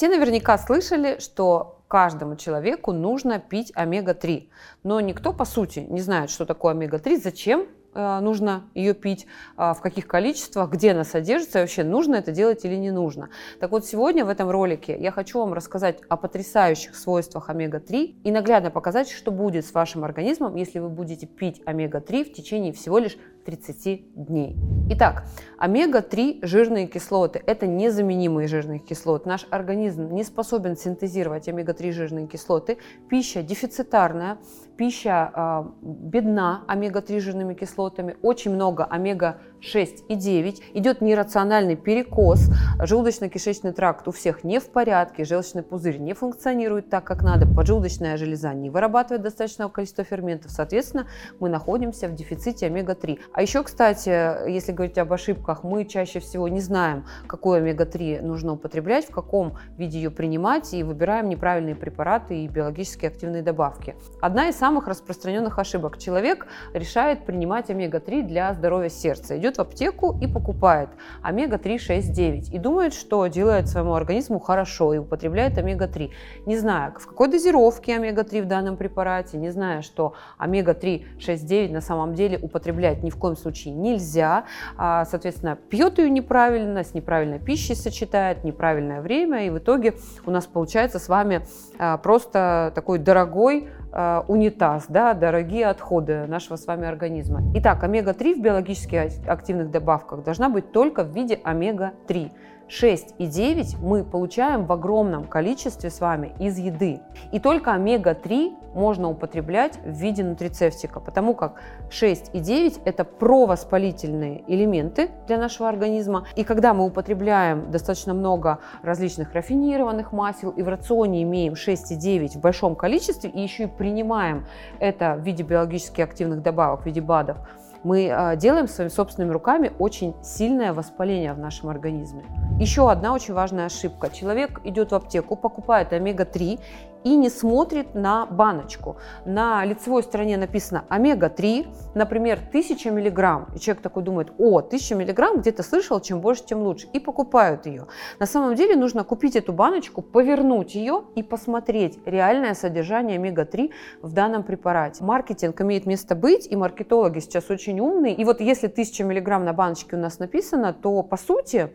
Все наверняка слышали, что каждому человеку нужно пить омега-3. Но никто, по сути, не знает, что такое омега-3, зачем Э, нужно ее пить, а, в каких количествах, где она содержится, и вообще нужно это делать или не нужно. Так вот, сегодня в этом ролике я хочу вам рассказать о потрясающих свойствах омега-3 и наглядно показать, что будет с вашим организмом, если вы будете пить омега-3 в течение всего лишь 30 дней. Итак, омега-3 жирные кислоты – это незаменимые жирные кислоты. Наш организм не способен синтезировать омега-3 жирные кислоты. Пища дефицитарная, пища э, бедна омега-3 жирными кислотами, очень много омега-6 и 9, идет нерациональный перекос, желудочно-кишечный тракт у всех не в порядке, желчный пузырь не функционирует так, как надо, поджелудочная железа не вырабатывает достаточного количества ферментов, соответственно, мы находимся в дефиците омега-3. А еще, кстати, если говорить об ошибках, мы чаще всего не знаем, какой омега-3 нужно употреблять, в каком виде ее принимать, и выбираем неправильные препараты и биологически активные добавки. Одна из самых самых распространенных ошибок. Человек решает принимать омега-3 для здоровья сердца. Идет в аптеку и покупает омега-3 6,9 и думает, что делает своему организму хорошо и употребляет омега-3. Не зная, в какой дозировке омега-3 в данном препарате, не зная, что омега-3 6,9 на самом деле употреблять ни в коем случае нельзя. А, соответственно, пьет ее неправильно, с неправильной пищей сочетает, неправильное время, и в итоге у нас получается с вами а, просто такой дорогой унитаз, да, дорогие отходы нашего с вами организма. Итак, омега-3 в биологически активных добавках должна быть только в виде омега-3. 6 и 9 мы получаем в огромном количестве с вами из еды. И только омега-3 можно употреблять в виде нутрицептика, потому как 6 и 9 это провоспалительные элементы для нашего организма. И когда мы употребляем достаточно много различных рафинированных масел и в рационе имеем 6 и 9 в большом количестве и еще и принимаем это в виде биологически активных добавок, в виде БАДов, мы а, делаем своими собственными руками очень сильное воспаление в нашем организме. Еще одна очень важная ошибка. Человек идет в аптеку, покупает омега-3 и не смотрит на баночку. На лицевой стороне написано омега-3, например, 1000 миллиграмм. И человек такой думает, о, 1000 миллиграмм, где-то слышал, чем больше, тем лучше. И покупают ее. На самом деле нужно купить эту баночку, повернуть ее и посмотреть реальное содержание омега-3 в данном препарате. Маркетинг имеет место быть, и маркетологи сейчас очень умные. И вот если 1000 миллиграмм на баночке у нас написано, то по сути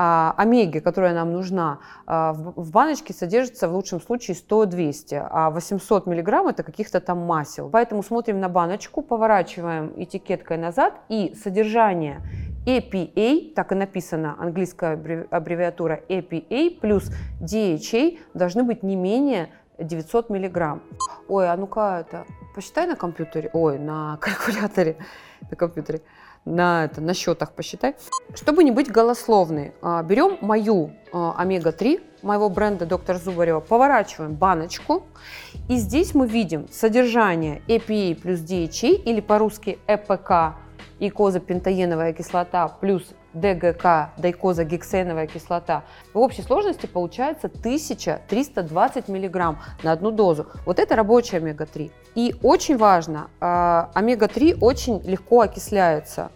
а, омеги, которая нам нужна, а, в баночке содержится в лучшем случае 100-200, а 800 миллиграмм это каких-то там масел. Поэтому смотрим на баночку, поворачиваем этикеткой назад и содержание EPA, так и написано, английская аббревиатура EPA плюс DHA должны быть не менее 900 миллиграмм. Ой, а ну-ка это, посчитай на компьютере, ой, на калькуляторе, на компьютере на, это, на счетах посчитай. Чтобы не быть голословной, а, берем мою а, омега-3 моего бренда доктор Зубарева, поворачиваем баночку, и здесь мы видим содержание EPA плюс DHA, или по-русски ЭПК, и козапентаеновая кислота плюс ДГК, дайкозагексеновая кислота, в общей сложности получается 1320 мг на одну дозу. Вот это рабочая омега-3. И очень важно, а, омега-3 очень легко окисляется.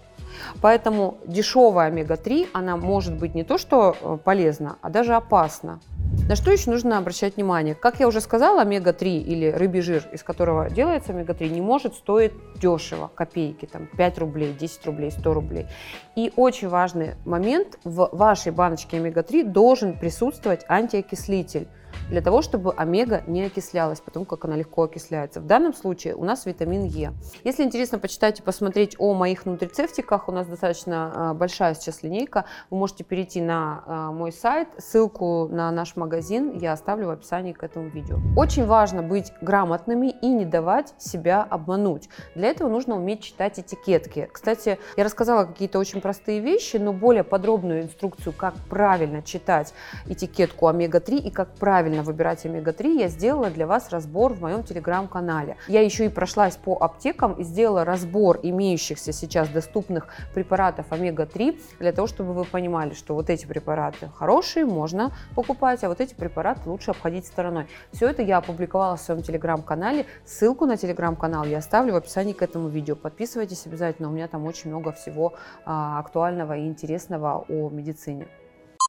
Поэтому дешевая омега-3, она может быть не то что э, полезна, а даже опасна. На что еще нужно обращать внимание? Как я уже сказала, омега-3 или рыбий жир, из которого делается омега-3, не может стоить дешево, копейки, там 5 рублей, 10 рублей, 100 рублей. И очень важный момент, в вашей баночке омега-3 должен присутствовать антиокислитель для того, чтобы омега не окислялась, потому как она легко окисляется. В данном случае у нас витамин Е. Если интересно почитать и посмотреть о моих нутрицептиках, у нас достаточно а, большая сейчас линейка, вы можете перейти на а, мой сайт, ссылку на наш магазин я оставлю в описании к этому видео. Очень важно быть грамотными и не давать себя обмануть. Для этого нужно уметь читать этикетки. Кстати, я рассказала какие-то очень простые вещи, но более подробную инструкцию, как правильно читать этикетку омега-3 и как правильно правильно выбирать омега-3, я сделала для вас разбор в моем телеграм-канале. Я еще и прошлась по аптекам и сделала разбор имеющихся сейчас доступных препаратов омега-3 для того, чтобы вы понимали, что вот эти препараты хорошие, можно покупать, а вот эти препараты лучше обходить стороной. Все это я опубликовала в своем телеграм-канале. Ссылку на телеграм-канал я оставлю в описании к этому видео. Подписывайтесь обязательно, у меня там очень много всего а, актуального и интересного о медицине.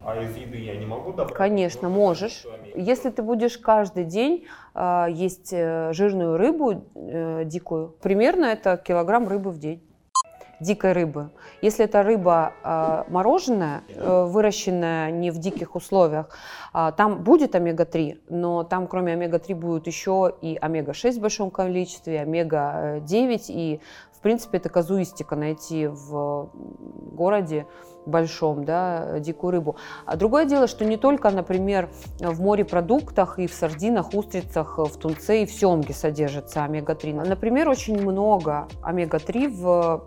А из еды я не могу добавить? Конечно, можешь. Если ты будешь каждый день э, есть э, жирную рыбу э, дикую, примерно это килограмм рыбы в день дикой рыбы. Если это рыба э, мороженая, э, выращенная не в диких условиях, э, там будет омега-3, но там кроме омега-3 будет еще и омега-6 в большом количестве, омега-9, и принципе это казуистика найти в городе большом, да, дикую рыбу. А другое дело, что не только, например, в морепродуктах и в сардинах, устрицах, в тунце и в семге содержится омега-3. Например, очень много омега-3 в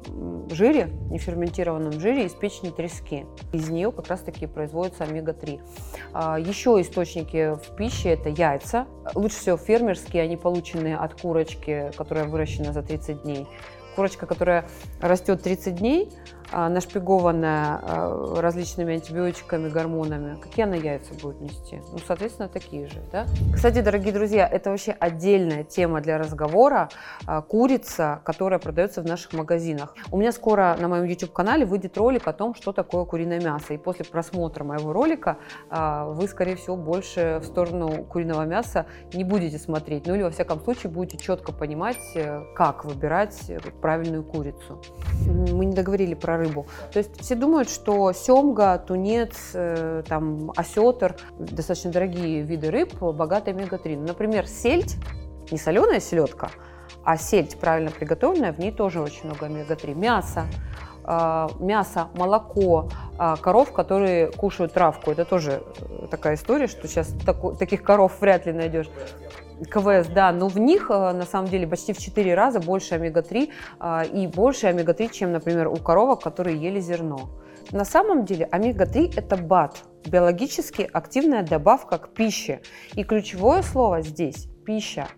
жире, неферментированном жире из печени трески. Из нее как раз-таки производится омега-3. А, еще источники в пище – это яйца. Лучше всего фермерские, они получены от курочки, которая выращена за 30 дней. Курочка, которая растет 30 дней – нашпигованная а, различными антибиотиками, гормонами, какие она яйца будет нести? Ну, соответственно, такие же, да? Кстати, дорогие друзья, это вообще отдельная тема для разговора. А, курица, которая продается в наших магазинах. У меня скоро на моем YouTube-канале выйдет ролик о том, что такое куриное мясо. И после просмотра моего ролика вы, скорее всего, больше в сторону куриного мяса не будете смотреть. Ну или, во всяком случае, будете четко понимать, э, как выбирать правильную курицу. Мы не договорили про рыбу. То есть все думают, что семга, тунец, э, там, осетр, достаточно дорогие виды рыб, богатые омега-3. Ну, например, сельдь, не соленая селедка, а сельдь правильно приготовленная, в ней тоже очень много омега-3. Мясо, э, мясо, молоко, э, коров, которые кушают травку. Это тоже такая история, что сейчас таких коров вряд ли найдешь. КВС, да, но в них э, на самом деле почти в 4 раза больше омега-3 а, и больше омега-3, чем, например, у коровок, которые ели зерно. На самом деле омега-3 это БАТ, биологически активная добавка к пище. И ключевое слово здесь – пища.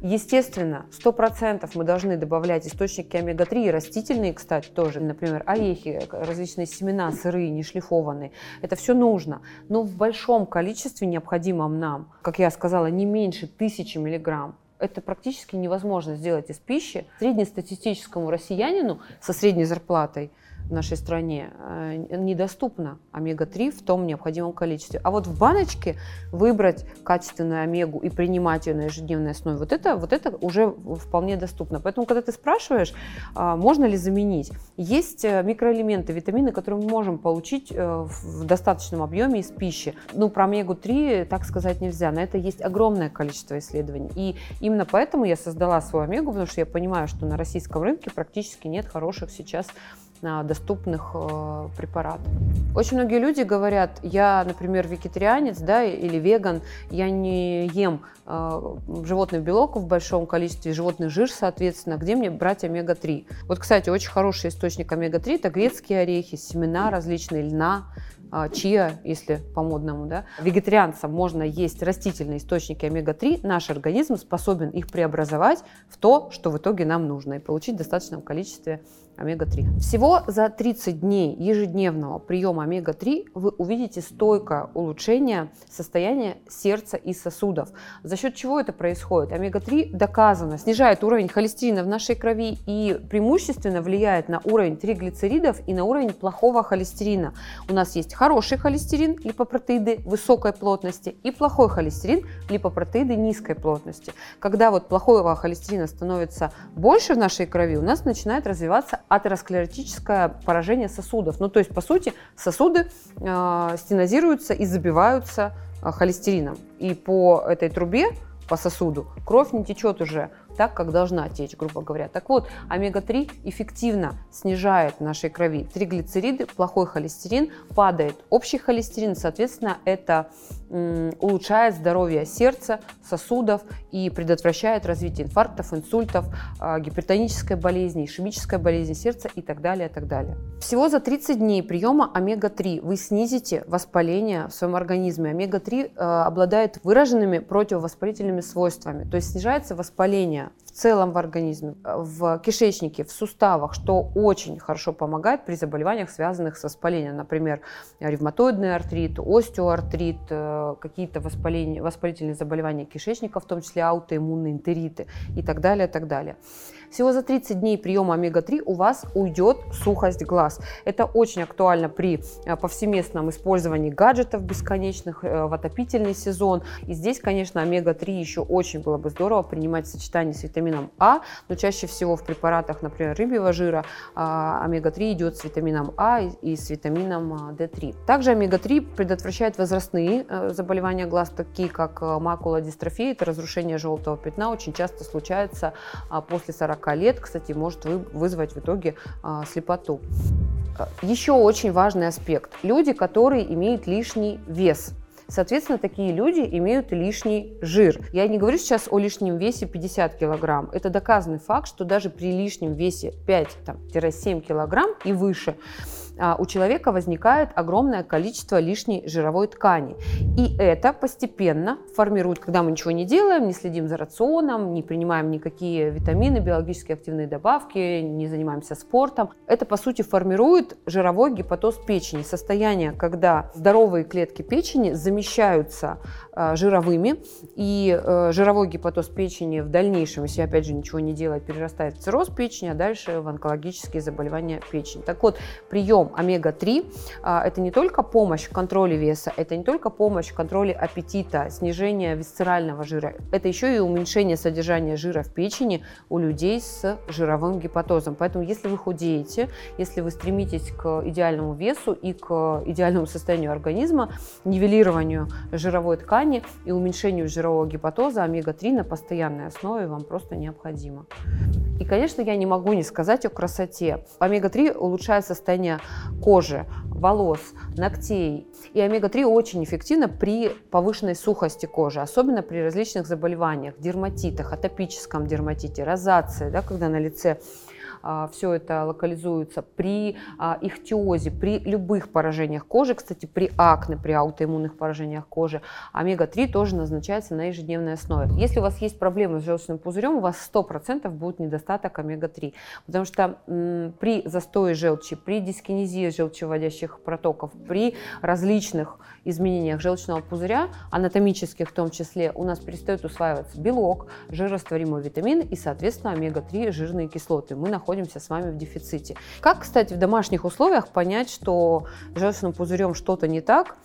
Естественно, 100% мы должны добавлять источники омега-3, и растительные, кстати, тоже, например, орехи, различные семена, сырые, не шлифованные. Это все нужно, но в большом количестве необходимом нам, как я сказала, не меньше тысячи миллиграмм это практически невозможно сделать из пищи. Среднестатистическому россиянину со средней зарплатой – в нашей стране э, недоступна омега-3 в том необходимом количестве. А вот в баночке выбрать качественную омегу и принимать ее на ежедневной основе, вот это, вот это уже вполне доступно. Поэтому, когда ты спрашиваешь, а, можно ли заменить, есть э, микроэлементы, витамины, которые мы можем получить э, в достаточном объеме из пищи. Ну, про омегу-3 так сказать нельзя. На это есть огромное количество исследований. И именно поэтому я создала свою омегу, потому что я понимаю, что на российском рынке практически нет хороших сейчас доступных э, препаратов. Очень многие люди говорят, я, например, вегетарианец да, или веган, я не ем э, животный белок в большом количестве, животный жир, соответственно, где мне брать омега-3? Вот, кстати, очень хороший источник омега-3 – это грецкие орехи, семена различные, льна, а, чиа, если по-модному, да, вегетарианцам можно есть растительные источники омега-3, наш организм способен их преобразовать в то, что в итоге нам нужно, и получить в достаточном количестве омега-3. Всего за 30 дней ежедневного приема омега-3 вы увидите стойкое улучшение состояния сердца и сосудов. За счет чего это происходит? Омега-3 доказано снижает уровень холестерина в нашей крови и преимущественно влияет на уровень триглицеридов и на уровень плохого холестерина. У нас есть хороший холестерин, липопротеиды высокой плотности, и плохой холестерин, липопротеиды низкой плотности. Когда вот плохого холестерина становится больше в нашей крови, у нас начинает развиваться атеросклеротическое поражение сосудов. Ну, то есть, по сути, сосуды э, стенозируются и забиваются э, холестерином. И по этой трубе, по сосуду, кровь не течет уже так, как должна течь, грубо говоря. Так вот, омега-3 эффективно снижает в нашей крови триглицериды, плохой холестерин, падает общий холестерин, соответственно, это улучшает здоровье сердца, сосудов и предотвращает развитие инфарктов, инсультов, а, гипертонической болезни, ишемической болезни сердца и так далее, и так далее. Всего за 30 дней приема омега-3 вы снизите воспаление в своем организме. Омега-3 а, обладает выраженными противовоспалительными свойствами, то есть снижается воспаление целом в организме, в кишечнике, в суставах, что очень хорошо помогает при заболеваниях, связанных с воспалением. Например, ревматоидный артрит, остеоартрит, э, какие-то воспаления, воспалительные заболевания кишечника, в том числе аутоиммунные энтериты и так далее, и так далее. Всего за 30 дней приема омега-3 у вас уйдет сухость глаз. Это очень актуально при э, повсеместном использовании гаджетов бесконечных э, в отопительный сезон. И здесь, конечно, омега-3 еще очень было бы здорово принимать в сочетании с витамином А, но чаще всего в препаратах, например, рыбьего жира, а, омега-3 идет с витамином А и с витамином D3. А, Также омега-3 предотвращает возрастные э, заболевания глаз, такие как макула дистрофия, это разрушение желтого пятна, очень часто случается а, после 40 40 лет, кстати, может вызвать в итоге а, слепоту. Еще очень важный аспект. Люди, которые имеют лишний вес. Соответственно, такие люди имеют лишний жир. Я не говорю сейчас о лишнем весе 50 килограмм. Это доказанный факт, что даже при лишнем весе 5-7 килограмм и выше а, у человека возникает огромное количество лишней жировой ткани. И это постепенно формирует, когда мы ничего не делаем, не следим за рационом, не принимаем никакие витамины, биологически активные добавки, не занимаемся спортом. Это, по сути, формирует жировой гепатоз печени, состояние, когда здоровые клетки печени замещаются а, жировыми, и э, жировой гепатоз печени в дальнейшем, если опять же ничего не делать, перерастает в цирроз печени, а дальше в онкологические заболевания печени. Так вот, прием прием омега-3 а, это не только помощь в контроле веса, это не только помощь в контроле аппетита, снижение висцерального жира, это еще и уменьшение содержания жира в печени у людей с жировым гепатозом. Поэтому если вы худеете, если вы стремитесь к идеальному весу и к идеальному состоянию организма, нивелированию жировой ткани и уменьшению жирового гепатоза, омега-3 на постоянной основе вам просто необходимо. И, конечно, я не могу не сказать о красоте. Омега-3 улучшает состояние кожи, волос, ногтей. И омега-3 очень эффективно при повышенной сухости кожи, особенно при различных заболеваниях, дерматитах, атопическом дерматите, розации, да, когда на лице все это локализуется при а, ихтиозе, при любых поражениях кожи, кстати, при акне, при аутоиммунных поражениях кожи, омега-3 тоже назначается на ежедневной основе. Если у вас есть проблемы с желчным пузырем, у вас 100% будет недостаток омега-3, потому что при застое желчи, при дискинезии желчеводящих протоков, при различных изменениях желчного пузыря, анатомических в том числе, у нас перестает усваиваться белок, жирорастворимый витамин и, соответственно, омега-3 жирные кислоты. Мы находим находимся с вами в дефиците. Как, кстати, в домашних условиях понять, что с желчным пузырем что-то не так,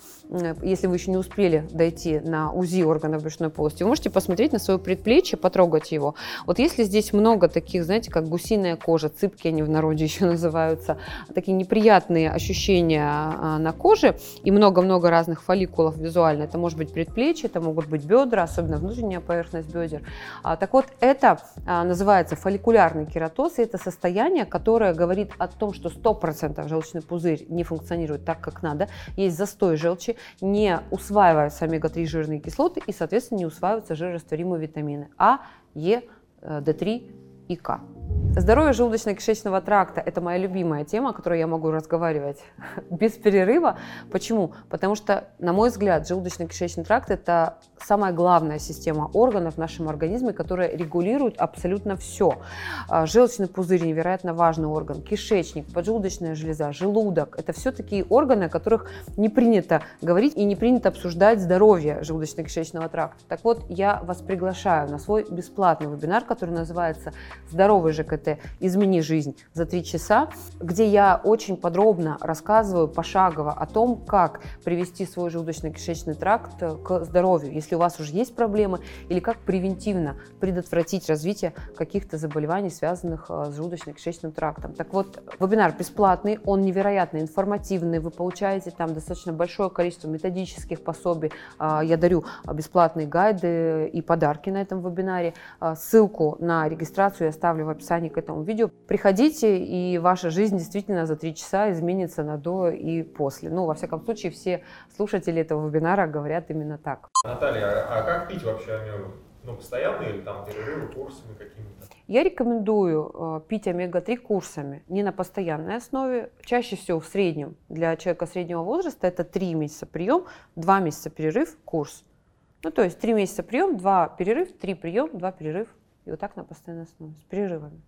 если вы еще не успели дойти на УЗИ органов брюшной полости, вы можете посмотреть на свое предплечье, потрогать его. Вот если здесь много таких, знаете, как гусиная кожа, цыпки они в народе еще называются, такие неприятные ощущения а, на коже и много-много разных фолликулов визуально, это может быть предплечье, это могут быть бедра, особенно внутренняя поверхность бедер. А, так вот, это а, называется фолликулярный кератоз, и это состояние, которое говорит о том, что 100% желчный пузырь не функционирует так, как надо, есть застой желчи, не усваиваются омега-3 жирные кислоты и, соответственно, не усваиваются жирорастворимые витамины А, Е, D3 и К. Здоровье желудочно-кишечного тракта – это моя любимая тема, о которой я могу разговаривать без перерыва. Почему? Потому что, на мой взгляд, желудочно-кишечный тракт – это самая главная система органов в нашем организме, которая регулирует абсолютно все. А, желчный пузырь – невероятно важный орган, кишечник, поджелудочная железа, желудок – это все такие органы, о которых не принято говорить и не принято обсуждать здоровье желудочно-кишечного тракта. Так вот, я вас приглашаю на свой бесплатный вебинар, который называется «Здоровый ЖКТ это «Измени жизнь за три часа», где я очень подробно рассказываю пошагово о том, как привести свой желудочно-кишечный тракт к здоровью, если у вас уже есть проблемы, или как превентивно предотвратить развитие каких-то заболеваний, связанных э, с желудочно-кишечным трактом. Так вот, вебинар бесплатный, он невероятно информативный, вы получаете там достаточно большое количество методических пособий, а, я дарю бесплатные гайды и подарки на этом вебинаре. А, ссылку на регистрацию я оставлю в описании к этому видео. Приходите, и ваша жизнь действительно за три часа изменится на до и после. Ну, во всяком случае, все слушатели этого вебинара говорят именно так. Наталья, а, а как пить вообще омегу? Ну, постоянно или там перерывы курсами какими-то? Я рекомендую э, пить омега-3 курсами, не на постоянной основе. Чаще всего в среднем для человека среднего возраста это 3 месяца прием, 2 месяца перерыв, курс. Ну, то есть 3 месяца прием, 2 перерыв, 3 прием, 2 перерыв, И вот так на постоянной основе, с перерывами.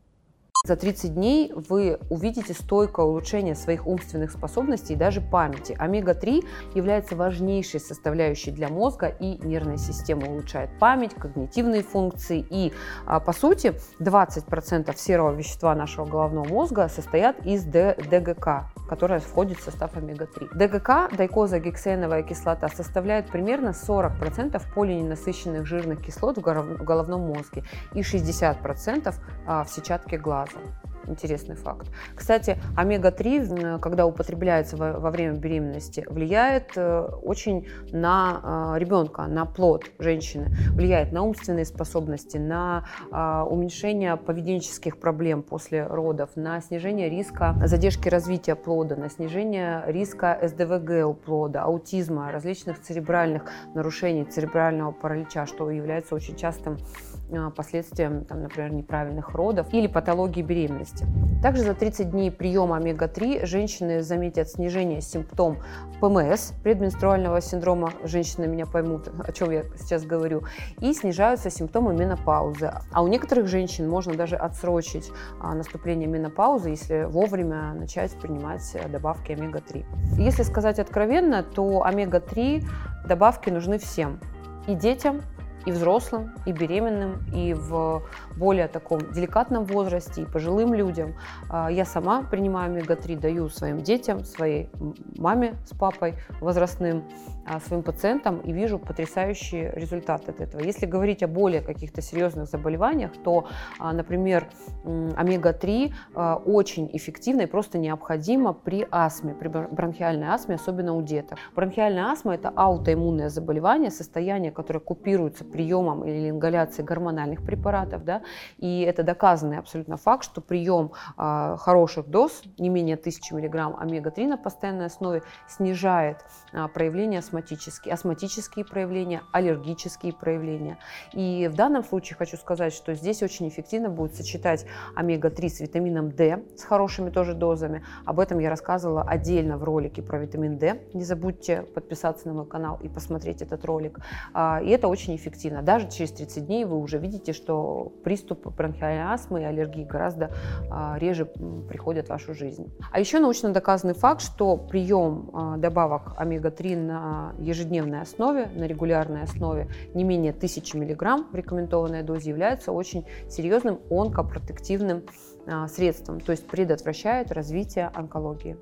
За 30 дней вы увидите стойкое улучшение своих умственных способностей и даже памяти. Омега-3 является важнейшей составляющей для мозга и нервной системы. Улучшает память, когнитивные функции. И, а, по сути, 20% серого вещества нашего головного мозга состоят из ДГК, которая входит в состав омега-3. ДГК, дайкоза-гексеновая кислота, составляет примерно 40% полиненасыщенных жирных кислот в головном мозге и 60% а, в сетчатке глаза. Интересный факт. Кстати, омега-3, когда употребляется во, время беременности, влияет э, очень на э, ребенка, на плод женщины, влияет на умственные способности, на э, уменьшение поведенческих проблем после родов, на снижение риска задержки развития плода, на снижение риска СДВГ у плода, аутизма, различных церебральных нарушений, церебрального паралича, что является очень частым последствием, там, например, неправильных родов или патологии беременности. Также за 30 дней приема омега-3 женщины заметят снижение симптом ПМС, предменструального синдрома, женщины меня поймут, о чем я сейчас говорю, и снижаются симптомы менопаузы. А у некоторых женщин можно даже отсрочить а, наступление менопаузы, если вовремя начать принимать добавки омега-3. Если сказать откровенно, то омега-3 добавки нужны всем, и детям, и взрослым, и беременным, и в более таком деликатном возрасте, и пожилым людям. А, я сама принимаю омега-3, даю своим детям, своей маме с папой возрастным, а, своим пациентам и вижу потрясающий результат от этого. Если говорить о более каких-то серьезных заболеваниях, то, а, например, омега-3 очень эффективно и просто необходимо при астме, при бронхиальной астме, особенно у деток. Бронхиальная астма – это аутоиммунное заболевание, состояние, которое купируется приемом или ингаляцией гормональных препаратов, да, и это доказанный абсолютно факт, что прием э, хороших доз, не менее 1000 мг омега-3 на постоянной основе, снижает э, проявления астматические, астматические проявления, аллергические проявления. И в данном случае хочу сказать, что здесь очень эффективно будет сочетать омега-3 с витамином D, с хорошими тоже дозами. Об этом я рассказывала отдельно в ролике про витамин D. Не забудьте подписаться на мой канал и посмотреть этот ролик. И это очень эффективно эффективно. Даже через 30 дней вы уже видите, что приступ бронхиальной астмы и аллергии гораздо а, реже приходят в вашу жизнь. А еще научно доказанный факт, что прием а, добавок омега-3 на ежедневной основе, на регулярной основе не менее 1000 мг в рекомендованной дозе является очень серьезным онкопротективным а, средством, то есть предотвращает развитие онкологии.